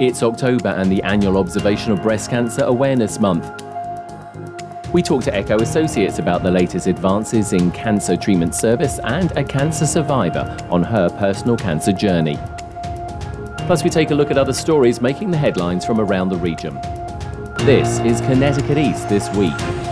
It's October and the annual Observation of Breast Cancer Awareness Month. We talk to Echo Associates about the latest advances in cancer treatment service and a cancer survivor on her personal cancer journey. Plus, we take a look at other stories making the headlines from around the region. This is Connecticut East This Week.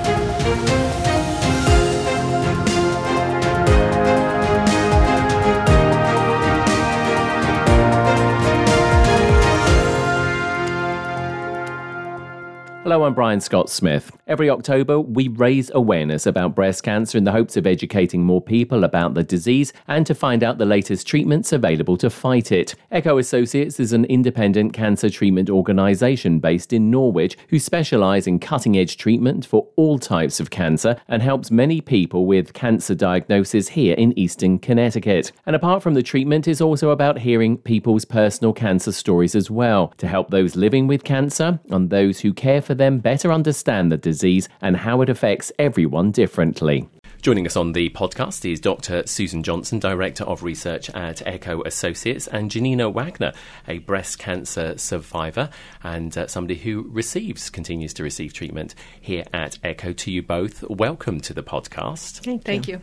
Hello, I'm Brian Scott Smith. Every October, we raise awareness about breast cancer in the hopes of educating more people about the disease and to find out the latest treatments available to fight it. Echo Associates is an independent cancer treatment organisation based in Norwich who specialise in cutting edge treatment for all types of cancer and helps many people with cancer diagnosis here in eastern Connecticut. And apart from the treatment, it's also about hearing people's personal cancer stories as well to help those living with cancer and those who care for them better understand the disease and how it affects everyone differently. Joining us on the podcast is Dr. Susan Johnson, Director of Research at Echo Associates, and Janina Wagner, a breast cancer survivor and uh, somebody who receives, continues to receive treatment here at Echo. To you both, welcome to the podcast. Thank you. Thank you.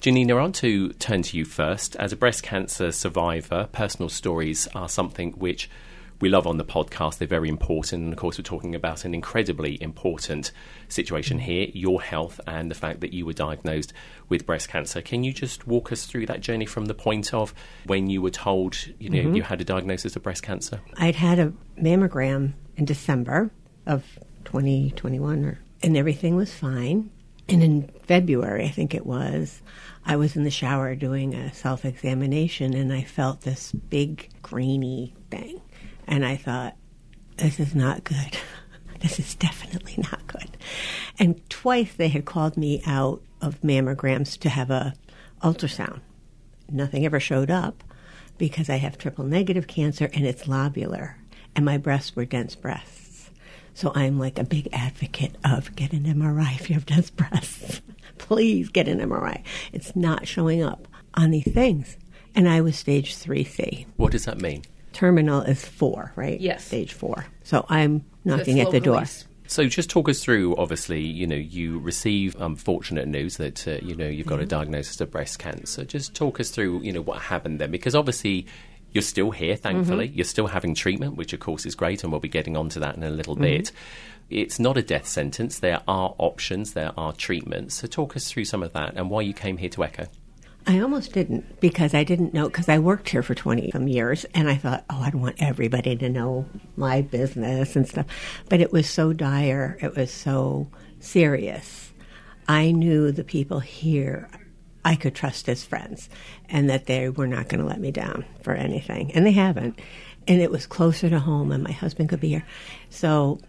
Janina, I want to turn to you first. As a breast cancer survivor, personal stories are something which we love on the podcast. They're very important. And of course, we're talking about an incredibly important situation here your health and the fact that you were diagnosed with breast cancer. Can you just walk us through that journey from the point of when you were told you know mm-hmm. you had a diagnosis of breast cancer? I'd had a mammogram in December of 2021, or, and everything was fine. And in February, I think it was, I was in the shower doing a self examination and I felt this big grainy thing. And I thought, this is not good. this is definitely not good. And twice they had called me out of mammograms to have a ultrasound. Nothing ever showed up because I have triple negative cancer and it's lobular, and my breasts were dense breasts. So I'm like a big advocate of get an MRI if you have dense breasts. Please get an MRI. It's not showing up on these things. And I was stage 3C. What does that mean? Terminal is four, right? Yes. Stage four. So I'm knocking at the door. So just talk us through. Obviously, you know, you receive unfortunate news that uh, you know you've got mm-hmm. a diagnosis of breast cancer. Just talk us through, you know, what happened then, because obviously you're still here. Thankfully, mm-hmm. you're still having treatment, which of course is great, and we'll be getting onto that in a little mm-hmm. bit. It's not a death sentence. There are options. There are treatments. So talk us through some of that and why you came here to Echo. I almost didn't because I didn't know because I worked here for 20 some years and I thought, oh, I don't want everybody to know my business and stuff. But it was so dire, it was so serious. I knew the people here I could trust as friends and that they were not going to let me down for anything. And they haven't. And it was closer to home and my husband could be here. So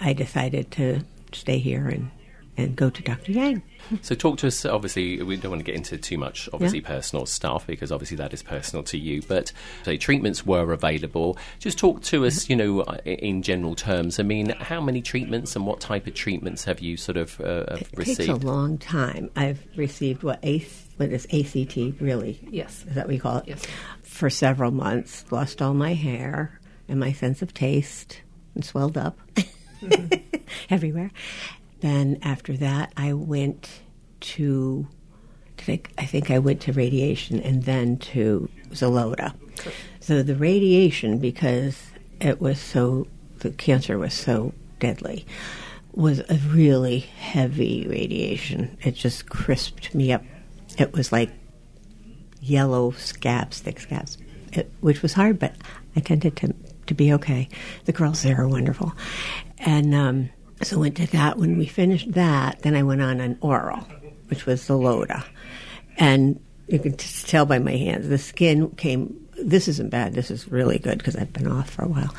I decided to stay here and and go to Dr. Yang. So, talk to us. Obviously, we don't want to get into too much, obviously, yeah. personal stuff because obviously that is personal to you. But so treatments were available. Just talk to us, you know, in general terms. I mean, how many treatments and what type of treatments have you sort of uh, it received? It takes a long time. I've received what ACE, what is ACT really? Yes, is that what we call it? Yes. For several months, lost all my hair and my sense of taste, and swelled up. Mm-hmm. everywhere. Then after that, I went to, I think I went to radiation and then to Xeloda. So the radiation, because it was so, the cancer was so deadly, was a really heavy radiation. It just crisped me up. It was like yellow scabs, thick scabs, it, which was hard, but I tended to, to be okay. The girls there are wonderful. And um, so went to that. When we finished that, then I went on an oral, which was the Loda, And you can just tell by my hands, the skin came, this isn't bad, this is really good because I've been off for a while.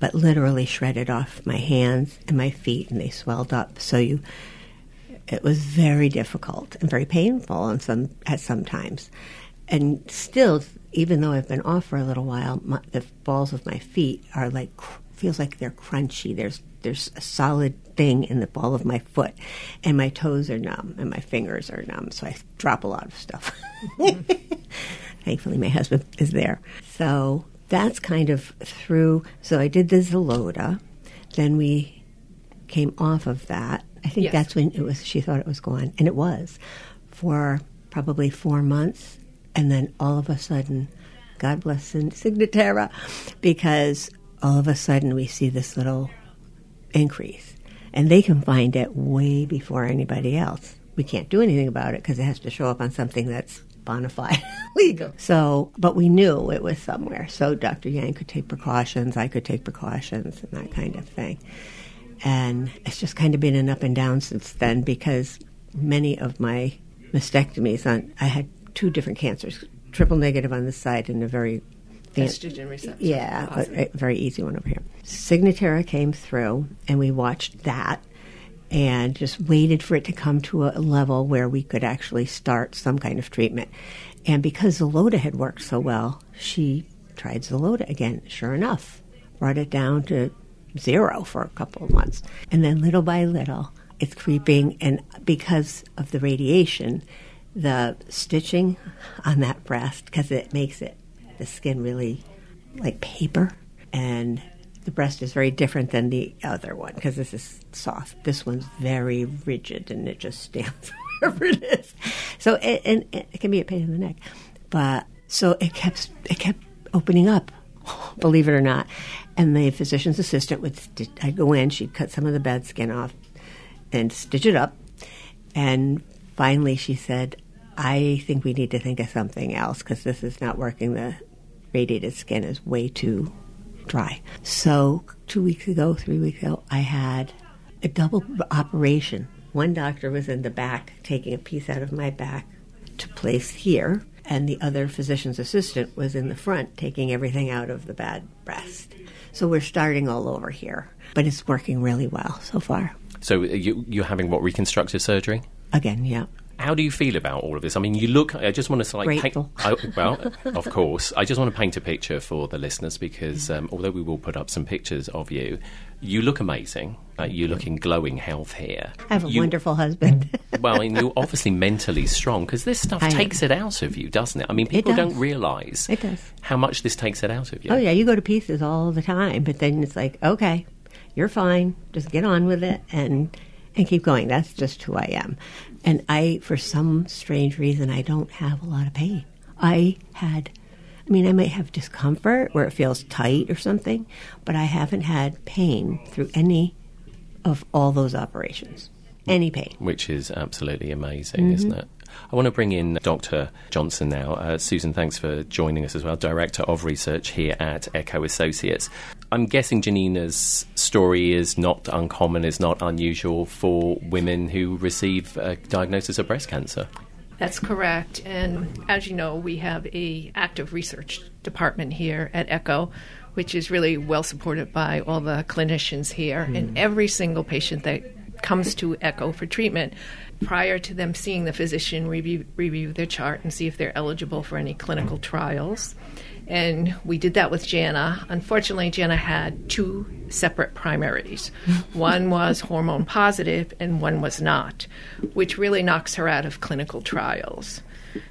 but literally shredded off my hands and my feet, and they swelled up. So you, it was very difficult and very painful, and some at some times, and still, even though I've been off for a little while, my, the balls of my feet are like cr- feels like they're crunchy. There's there's a solid thing in the ball of my foot, and my toes are numb and my fingers are numb, so I drop a lot of stuff. Thankfully, my husband is there. So that's kind of through. So I did the Xeloda. Then we came off of that. I think Yes. that's when it was. She thought it was gone, and it was for probably four months, and then all of a sudden, God bless Sign- Signatera, because all of a sudden we see this little increase, and they can find it way before anybody else. We can't do anything about it because it has to show up on something that's bona fide legal. So, but we knew it was somewhere. So Dr. Yang could take precautions, I could take precautions, and that kind of thing. And it's just kind of been an up and down since then because many of my mastectomies on I had two different cancers, triple negative on this side and a very Estrogen receptor. yeah, positive. a, very easy one over here. Signatera came through, and we watched that and just waited for it to come to a level where we could actually start some kind of treatment. And because Xeloda had worked so well, she tried Xeloda again. Sure enough, brought it down to zero for a couple of months. And then little by little, it's creeping. And because of the radiation, the stitching on that breast, because it makes it, the skin really like paper. And the breast is very different than the other one because this is soft. This one's very rigid and it just stands wherever it is. So it, and it can be a pain in the neck, but so it kept it kept opening up, believe it or not. And the physician's assistant would I'd go in, she'd cut some of the bed skin off and stitch it up, and finally she said, "I think we need to think of something else because this is not working. The radiated skin is way too dry. So, two weeks ago, three weeks ago, I had a double operation. One doctor was in the back taking a piece out of my back to place here, and the other physician's assistant was in the front taking everything out of the bad breast. So, we're starting all over here, but it's working really well so far. So you, you're having what reconstructive surgery? Again, yeah. How do you feel about all of this? I mean, you look. I just want to like Grateful. paint. I, well, of course, I just want to paint a picture for the listeners because um, although we will put up some pictures of you, you look amazing. Uh, you look in glowing health here. I have a You- wonderful husband. Well, and you're obviously mentally strong because this stuff I am. takes it out of you, doesn't it? I mean, people don't realise It does. how much this takes it out of you. Oh yeah, you go to pieces all the time, but then it's like, okay, you're fine. Just get on with it and and keep going. That's just who I am. And I, for some strange reason, I don't have a lot of pain. I had, I mean, I might have discomfort where it feels tight or something, but I haven't had pain through any of all those operations. Any pain. which is absolutely amazing, isn't mm-hmm. it? I want to bring in Dr. Johnson now. Uh, Susan, thanks for joining us as well, Director of Research here at Echo Associates. I'm guessing Janina's story is not uncommon, is not unusual for women who receive a diagnosis of breast cancer. That's correct. And as you know, we have a active research department here at Echo, which is really well supported by all the clinicians here. And every single patient that comes to Echo for treatment, prior to them seeing the physician, review, review their chart and see if they're eligible for any clinical trials. And we did that with Jana. Unfortunately, Jana had two separate primaries. one was hormone positive and one was not, which really knocks her out of clinical trials.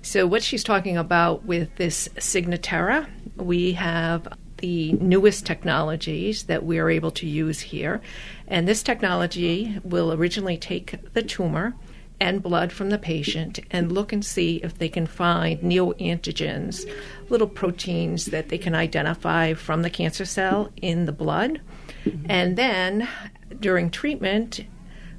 So, what she's talking about with this Signatera, we have the newest technologies that we are able to use here. And this technology will originally take the tumor and blood from the patient and look and see if they can find neoantigens, little proteins that they can identify from the cancer cell in the blood. And then during treatment,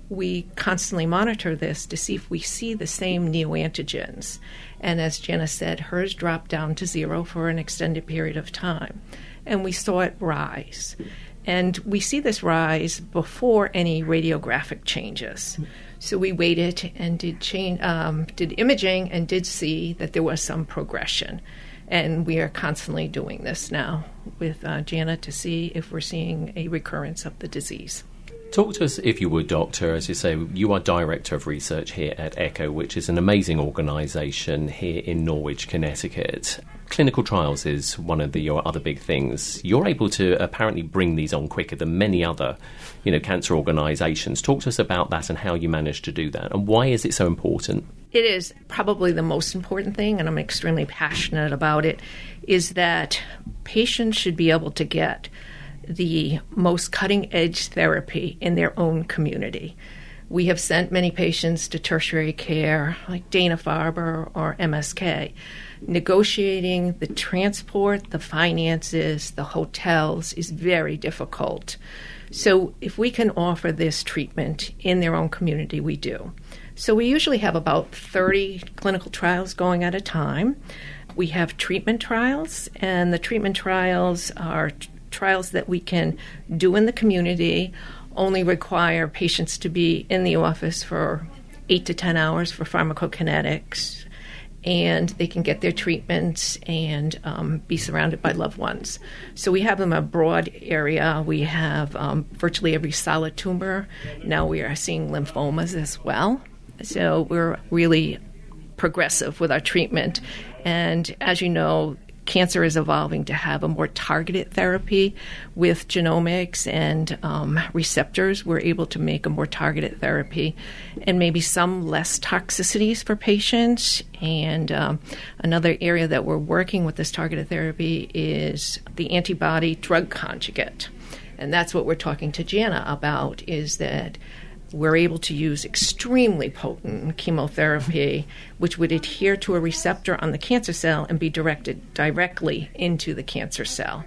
we constantly monitor this to see if we see the same neoantigens. And as Jenna said, hers dropped down to zero for an extended period of time. And we saw it rise. And we see this rise before any radiographic changes. So we waited and did change, um, did imaging and did see that there was some progression. And we are constantly doing this now with uh, Jana to see if we're seeing a recurrence of the disease. Talk to us, if you would, Doctor. As you say, you are Director of Research here at ECHO, which is an amazing organisation here in Norwich, Connecticut. Clinical trials is one of the, your other big things. You're able to apparently bring these on quicker than many other, you know, cancer organisations. Talk to us about that and how you managed to do that, and why is it so important? It is probably the most important thing, and I'm extremely passionate about it. Is that patients should be able to get the most cutting edge therapy in their own community. We have sent many patients to tertiary care like Dana Farber or MSK. Negotiating the transport, the finances, the hotels is very difficult. So, if we can offer this treatment in their own community, we do. So, we usually have about 30 clinical trials going at a time. We have treatment trials, and the treatment trials are trials that we can do in the community only require patients to be in the office for eight to 10 hours for pharmacokinetics, and they can get their treatments and um, be surrounded by loved ones. So we have them a broad area. We have um, virtually every solid tumor. Now we are seeing lymphomas as well. So we're really progressive with our treatment. And as you know, cancer is evolving to have a more targeted therapy with genomics and um, receptors. We're able to make a more targeted therapy and maybe some less toxicities for patients. And um, another area that we're working with this targeted therapy is the antibody drug conjugate. And that's what we're talking to Jana about is that we're able to use extremely potent chemotherapy, which would adhere to a receptor on the cancer cell and be directed directly into the cancer cell.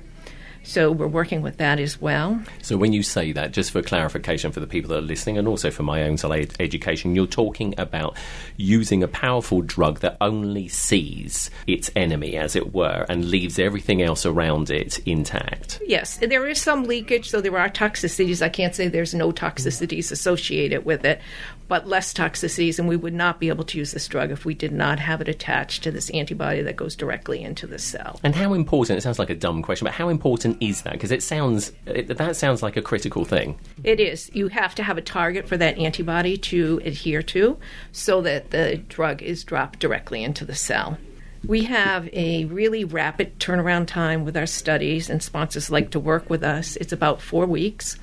So we're working with that as well. So when you say that, just for clarification for the people that are listening and also for my own education, you're talking about using a powerful drug that only sees its enemy, as it were, and leaves everything else around it intact. Yes, there is some leakage, so there are toxicities. I can't say there's no toxicities associated with it, but less toxicities, and we would not be able to use this drug if we did not have it attached to this antibody that goes directly into the cell. And how important? It sounds like a dumb question, but how important is that? Because it sounds it, that sounds like a critical thing. It is. You have to have a target for that antibody to adhere to, so that the drug is dropped directly into the cell. We have a really rapid turnaround time with our studies, and sponsors like to work with us. It's about four weeks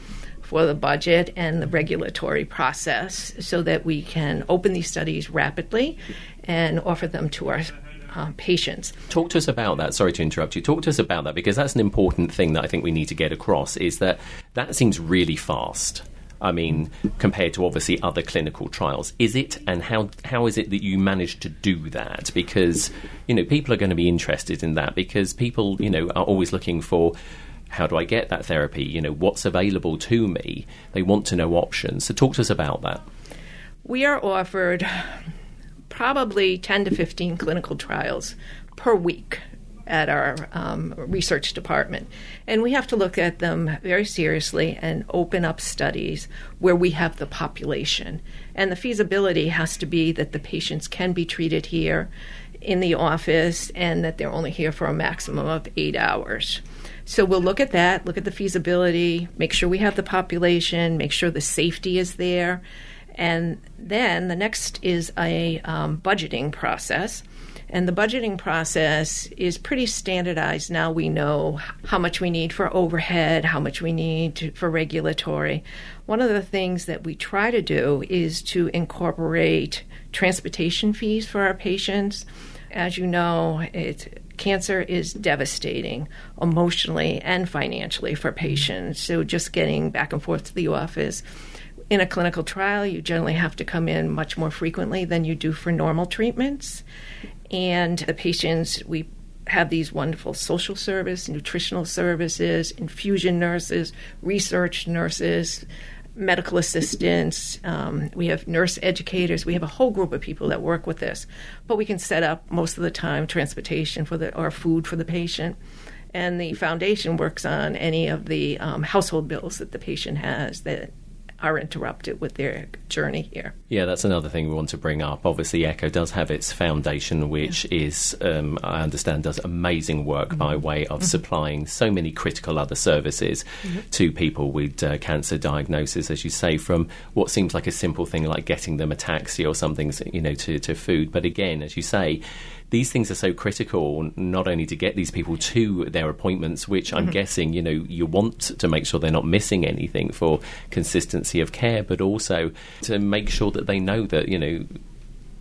for the budget and the regulatory process so that we can open these studies rapidly and offer them to our uh, patients. Talk to us about that. Sorry to interrupt you. Talk to us about that because that's an important thing that I think we need to get across is that that seems really fast. I mean, compared to obviously other clinical trials, is it, and how how is it that you managed to do that? Because you know people are going to be interested in that because people you know are always looking for how do I get that therapy? You know, what's available to me? They want to know options. So talk to us about that. We are offered probably 10 to 15 clinical trials per week at our um, research department. And we have to look at them very seriously and open up studies where we have the population. And the feasibility has to be that the patients can be treated here in the office and that they're only here for a maximum of eight hours. So we'll look at that, look at the feasibility, make sure we have the population, make sure the safety is there. And then the next is a um, budgeting process. And the budgeting process is pretty standardized. Now we know how much we need for overhead, how much we need to, for regulatory. One of the things that we try to do is to incorporate transportation fees for our patients. As you know, it, cancer is devastating emotionally and financially for patients. So just getting back and forth to the office. In a clinical trial, you generally have to come in much more frequently than you do for normal treatments. And the patients, we have these wonderful social service, nutritional services, infusion nurses, research nurses, medical assistants, um, we have nurse educators, we have a whole group of people that work with this. But we can set up most of the time transportation for the or food for the patient. And the foundation works on any of the um, household bills that the patient has that are interrupted with their journey here. Yeah, that's another thing we want to bring up. Obviously, ECHO does have its foundation, which yeah. is, um, I understand, does amazing work mm-hmm. by way of mm-hmm. supplying so many critical other services mm-hmm. to people with uh, cancer diagnosis, as you say, from what seems like a simple thing like getting them a taxi or something, you know, to, to food. But again, as you say, these things are so critical, not only to get these people to their appointments, which I'm mm-hmm. guessing, you know, you want to make sure they're not missing anything for consistency of care, but also to make sure that they know that, you know,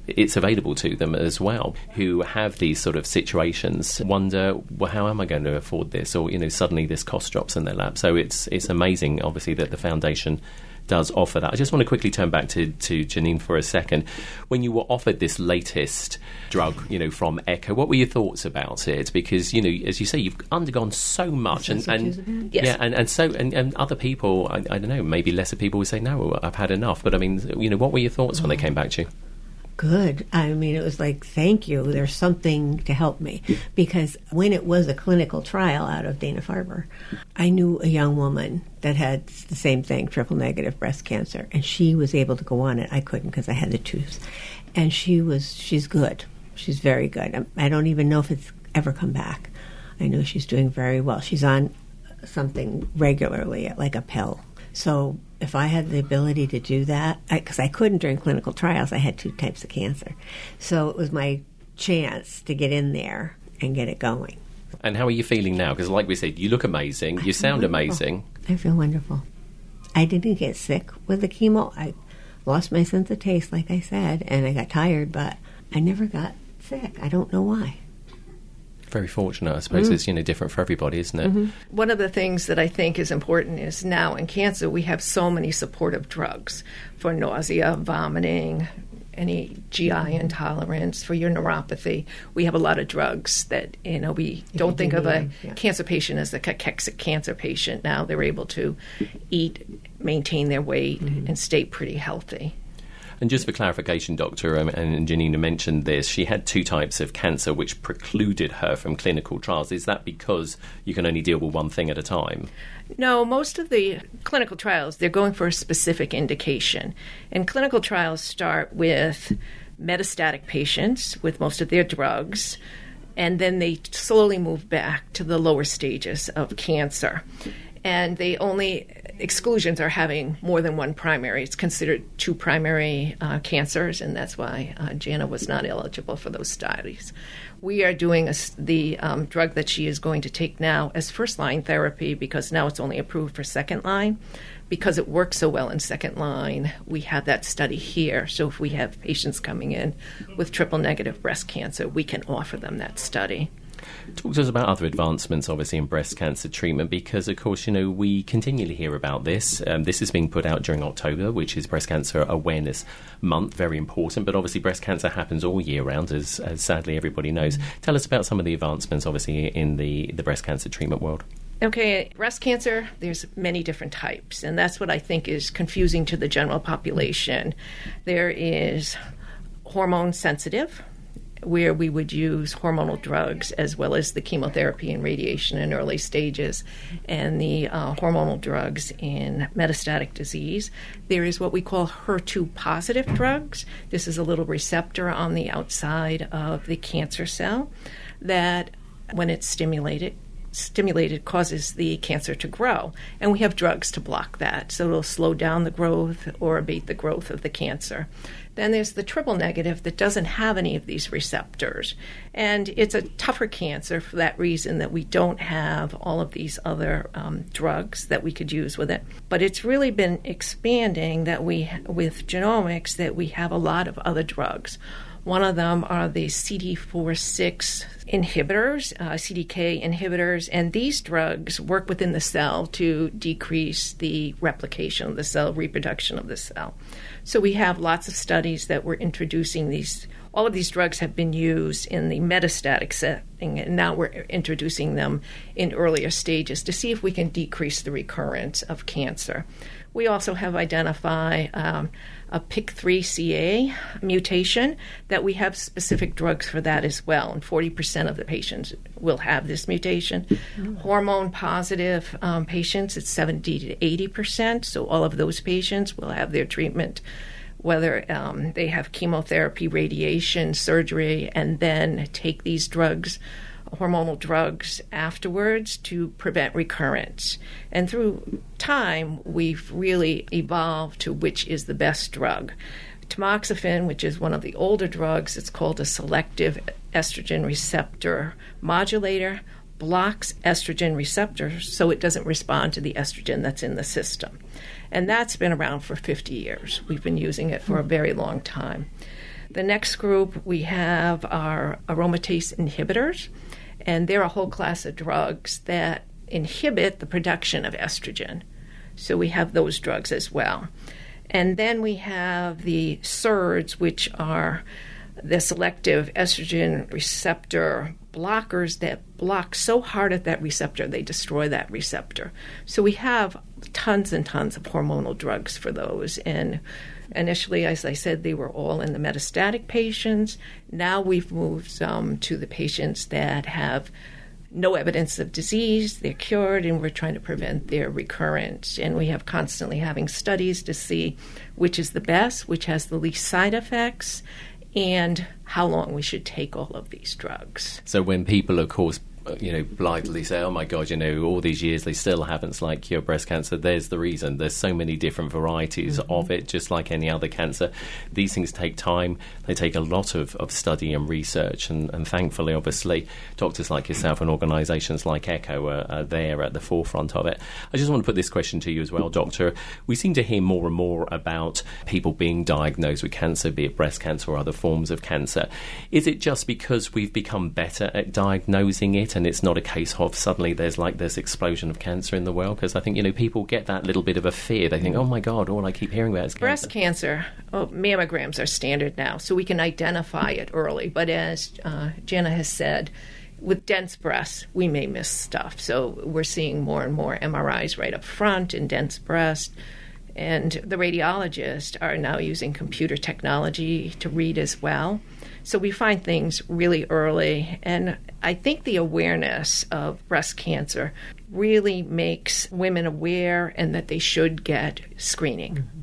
it's available to them as well who have these sort of situations wonder well how am I going to afford this or you know suddenly this cost drops in their lap so it's it's amazing obviously that the foundation does offer that. I just want to quickly turn back to, to Janine for a second. When you were offered this latest drug, you know, from Echo, what were your thoughts about it? Because, you know, as you say, you've undergone so much and, and yes. yeah, and, and so and, and other people, I, I, don't know, maybe lesser people would say, no, I've had enough. But I mean, you know, what were your thoughts when they came back to you? Good. I mean, it was like, thank you. There's something to help me. Because when it was a clinical trial out of Dana Farber, I knew a young woman that had the same thing, triple negative breast cancer, and she was able to go on it. I couldn't because I had the tubes. And she was, she's good. She's very good. Um, I don't even know if it's ever come back. I know she's doing very well. She's on something regularly, like a pill. So if I had the ability to do that, because I, I, couldn't during clinical trials, I had two types of cancer. So it was my chance to get in there and get it going. And how are you feeling now? Because, like we said, you look amazing, you sound wonderful. amazing. I feel wonderful. I didn't get sick with the chemo. I lost my sense of taste, like I said, and I got tired, but I never got sick. I don't know why very fortunate. I suppose mm. it's you know different for everybody, isn't it? Mm-hmm. One of the things that I think is important is now in cancer we have so many supportive drugs for nausea, vomiting, any GI intolerance, for your neuropathy. We have a lot of drugs that you know we if don't think of a yeah. cancer patient as a cachexic cancer patient. Now they're able to eat, maintain their weight, mm-hmm. and stay pretty healthy. And just for clarification, Doctor, um, and Janina mentioned this, she had two types of cancer which precluded her from clinical trials. Is that because you can only deal with one thing at a time? No, most of the clinical trials, they're going for a specific indication. And clinical trials start with metastatic patients with most of their drugs and then they slowly move back to the lower stages of cancer and they only exclusions are having more than one primary. It's considered two primary uh, cancers, and that's why uh, Jana was not eligible for those studies. We are doing a, the um, drug that she is going to take now as first line therapy because now it's only approved for second line. Because it works so well in second line, we have that study here. So if we have patients coming in with triple negative breast cancer, we can offer them that study. Talk to us about other advancements, obviously, in breast cancer treatment, because, of course, you know, we continually hear about this. Um, this is being put out during October, which is Breast Cancer Awareness Month, very important. But obviously, breast cancer happens all year round, as, as sadly everybody knows. Tell us about some of the advancements, obviously, in the, the breast cancer treatment world. Okay, breast cancer, there's many different types, and that's what I think is confusing to the general population. There is hormone sensitive, where we would use hormonal drugs as well as the chemotherapy and radiation in early stages and the uh, hormonal drugs in metastatic disease. There is what we call HER2 positive drugs. This is a little receptor on the outside of the cancer cell that, when it's stimulated, stimulated causes the cancer to grow. And we have drugs to block that. So it'll slow down the growth or abate the growth of the cancer. Then there's the triple negative that doesn't have any of these receptors. And it's a tougher cancer for that reason that we don't have all of these other um, drugs that we could use with it. But it's really been expanding that we, with genomics, that we have a lot of other drugs. One of them are the CD46 inhibitors, uh, CDK inhibitors, and these drugs work within the cell to decrease the replication of the cell, reproduction of the cell. So we have lots of studies that we're introducing these. All of these drugs have been used in the metastatic setting, and now we're introducing them in earlier stages to see if we can decrease the recurrence of cancer. We also have identified um, a PIK3CA mutation that we have specific drugs for that as well. And 40% of the patients will have this mutation. Mm-hmm. Hormone positive um, patients, it's 70 to 80%. So all of those patients will have their treatment whether um, they have chemotherapy, radiation, surgery, and then take these drugs hormonal drugs afterwards to prevent recurrence. And through time, we've really evolved to which is the best drug. Tamoxifen, which is one of the older drugs, it's called a selective estrogen receptor modulator, blocks estrogen receptors so it doesn't respond to the estrogen that's in the system. And that's been around for 50 years. We've been using it for a very long time. The next group we have are aromatase inhibitors and they're a whole class of drugs that inhibit the production of estrogen. So we have those drugs as well. And then we have the SERDs, which are the selective estrogen receptor blockers that block so hard at that receptor they destroy that receptor. So we have tons and tons of hormonal drugs for those. And initially, as I said, they were all in the metastatic patients. Now we've moved um, to the patients that have no evidence of disease, they're cured, and we're trying to prevent their recurrence. And we have constantly having studies to see which is the best, which has the least side effects, and how long we should take all of these drugs. So when people, of course, you know, blithely say, "Oh my God, you know, all these years they still haven't like cured breast cancer." There's the reason. There's so many different varieties mm-hmm. of it, just like any other cancer. These things take time. They take a lot of, of study and research, and, and thankfully, obviously, doctors like yourself and organisations like Echo are, are, there at the forefront of it. I just want to put this question to you as well, Doctor. We seem to hear more and more about people being diagnosed with cancer, be it breast cancer or other forms of cancer. Is it just because we've become better at diagnosing it? And it's not a case of suddenly there's like this explosion of cancer in the world because I think you know people get that little bit of a fear. They think, oh my god, all I keep hearing about is breast cancer. Oh, mammograms are standard now, so we can identify it early. But as uh, Jenna has said. With dense breasts, we may miss stuff. So we're seeing more and more MRIs right up front in dense breast. And the radiologists are now using computer technology to read as well. So we find things really early. And I think the awareness of breast cancer really makes women aware and that they should get screening. Mm-hmm.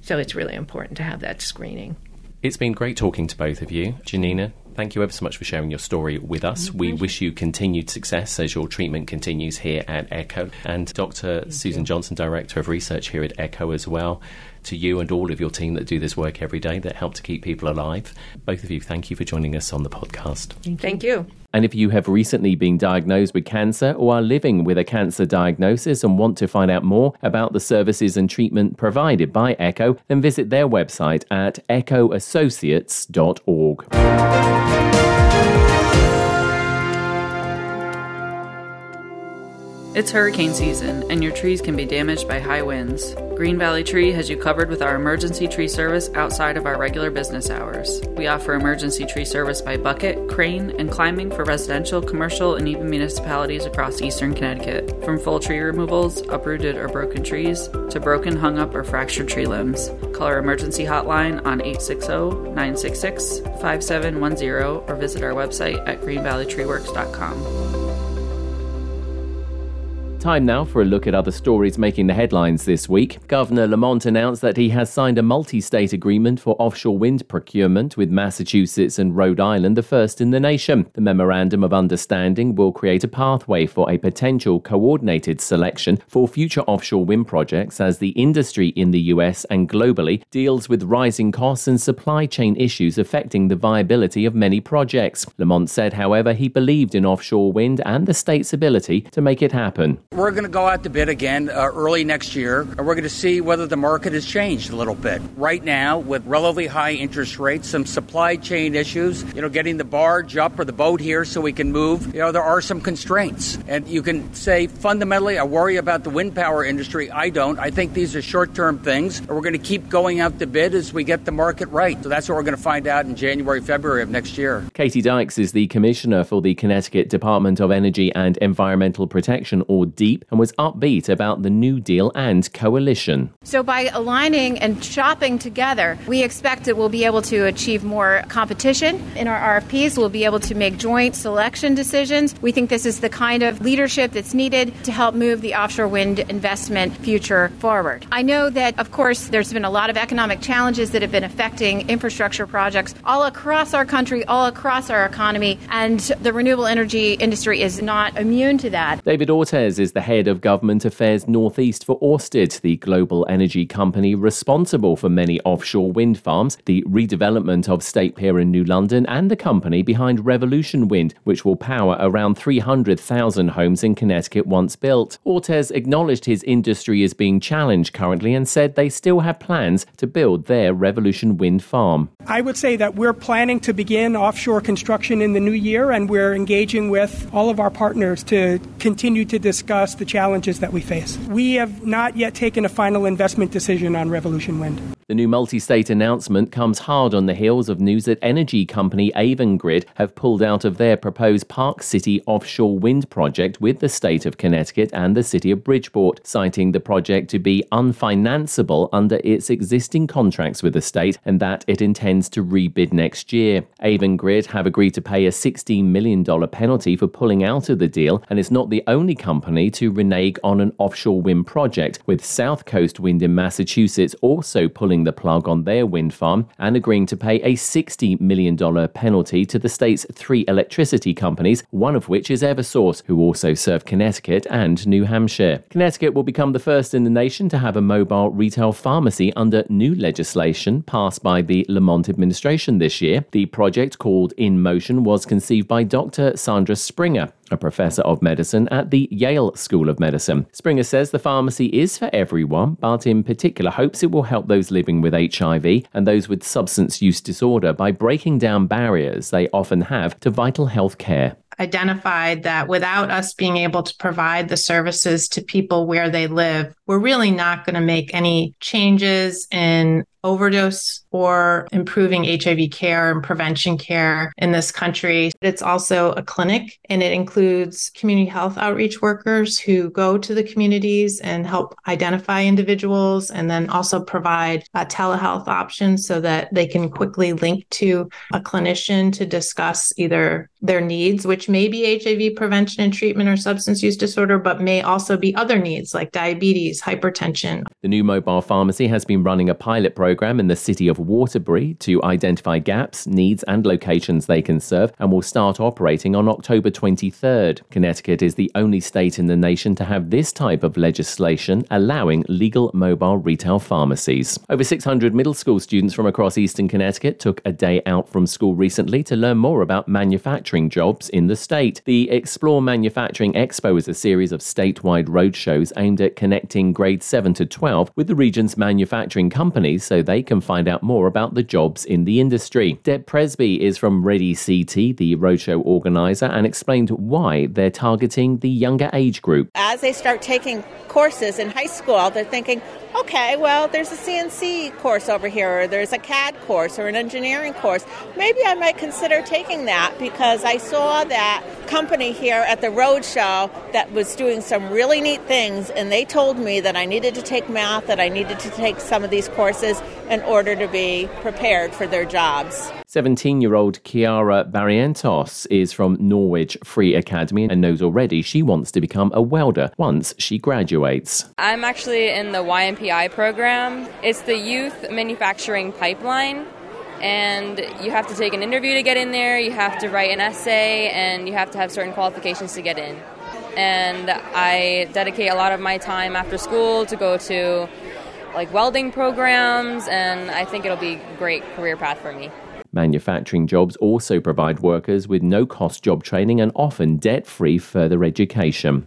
So it's really important to have that screening. It's been great talking to both of you. Janina, thank you ever so much for sharing your story with us. Mm, we wish you continued success as your treatment continues here at ECHO. And Dr. Thank Susan you. Johnson, Director of Research here at ECHO as well to you and all of your team that do this work every day that help to keep people alive. Both of you, thank you for joining us on the podcast. Thank you. Thank you. And if you have recently been diagnosed with cancer or are living with a cancer diagnosis and want to find out more about the services and treatment provided by ECHO, then visit their website at echoassociates.org. It's hurricane season, and your trees can be damaged by high winds. Green Valley Tree has you covered with our emergency tree service outside of our regular business hours. We offer emergency tree service by bucket, crane, and climbing for residential, commercial, and even municipalities across eastern Connecticut. From full tree removals, uprooted or broken trees, to broken, hung up, or fractured tree limbs. Call our emergency hotline on 860 966 5710 or visit our website at greenvalleytreeworks.com. Time now for a look at other stories making the headlines this week. Governor Lamont announced that he has signed a multi state agreement for offshore wind procurement with Massachusetts and Rhode Island, the first in the nation. The Memorandum of Understanding will create a pathway for a potential coordinated selection for future offshore wind projects as the industry in the US and globally deals with rising costs and supply chain issues affecting the viability of many projects. Lamont said, however, he believed in offshore wind and the state's ability to make it happen. We're going to go out to bid again uh, early next year, and we're going to see whether the market has changed a little bit. Right now, with relatively high interest rates, some supply chain issues, you know, getting the barge up or the boat here so we can move, you know, there are some constraints. And you can say fundamentally, I worry about the wind power industry. I don't. I think these are short term things, and we're going to keep going out to bid as we get the market right. So that's what we're going to find out in January, February of next year. Katie Dykes is the Commissioner for the Connecticut Department of Energy and Environmental Protection, or DEEP and was upbeat about the New Deal and coalition. So, by aligning and shopping together, we expect that we'll be able to achieve more competition in our RFPs. We'll be able to make joint selection decisions. We think this is the kind of leadership that's needed to help move the offshore wind investment future forward. I know that, of course, there's been a lot of economic challenges that have been affecting infrastructure projects all across our country, all across our economy, and the renewable energy industry is not immune to that. David Ortiz is the head of government affairs northeast for Orsted, the global energy company responsible for many offshore wind farms, the redevelopment of State Pier in New London, and the company behind Revolution Wind, which will power around 300,000 homes in Connecticut once built. Ortiz acknowledged his industry is being challenged currently and said they still have plans to build their Revolution Wind farm. I would say that we're planning to begin offshore construction in the new year, and we're engaging with all of our partners to continue to discuss the challenges that we face. We have not yet taken a final investment decision on Revolution Wind. The new multi state announcement comes hard on the heels of news that energy company Avangrid have pulled out of their proposed Park City offshore wind project with the state of Connecticut and the city of Bridgeport, citing the project to be unfinanceable under its existing contracts with the state and that it intends to rebid next year. Avangrid have agreed to pay a $16 million penalty for pulling out of the deal and is not the only company to renege on an offshore wind project, with South Coast Wind in Massachusetts also pulling the plug on their wind farm and agreeing to pay a $60 million penalty to the state's three electricity companies, one of which is Eversource, who also serve Connecticut and New Hampshire. Connecticut will become the first in the nation to have a mobile retail pharmacy under new legislation passed by the Lamont administration this year. The project, called In Motion, was conceived by Dr. Sandra Springer, a professor of medicine at the Yale School of Medicine. Springer says the pharmacy is for everyone, but in particular hopes it will help those living with HIV and those with substance use disorder by breaking down barriers they often have to vital health care identified that without us being able to provide the services to people where they live, we're really not going to make any changes in overdose or improving HIV care and prevention care in this country. It's also a clinic and it includes community health outreach workers who go to the communities and help identify individuals and then also provide a telehealth options so that they can quickly link to a clinician to discuss either their needs, which may be HIV prevention and treatment or substance use disorder, but may also be other needs like diabetes, hypertension. The new mobile pharmacy has been running a pilot program in the city of Waterbury to identify gaps, needs, and locations they can serve and will start operating on October 23rd. Connecticut is the only state in the nation to have this type of legislation allowing legal mobile retail pharmacies. Over 600 middle school students from across eastern Connecticut took a day out from school recently to learn more about manufacturing jobs in the state. The Explore Manufacturing Expo is a series of statewide roadshows aimed at connecting grades 7 to 12 with the region's manufacturing companies so they can find out more about the jobs in the industry. Deb Presby is from Ready CT, the roadshow organizer, and explained why they're targeting the younger age group. As they start taking courses in high school, they're thinking, okay, well, there's a CNC course over here, or there's a CAD course, or an engineering course. Maybe I might consider taking that because I saw that company here at the roadshow that was doing some really neat things, and they told me that I needed to take math, that I needed to take some of these courses in order to be prepared for their jobs. 17 year old Chiara Barrientos is from Norwich Free Academy and knows already she wants to become a welder once she graduates. I'm actually in the Program, it's the Youth Manufacturing Pipeline. And you have to take an interview to get in there, you have to write an essay, and you have to have certain qualifications to get in. And I dedicate a lot of my time after school to go to like welding programs, and I think it'll be a great career path for me. Manufacturing jobs also provide workers with no cost job training and often debt free further education.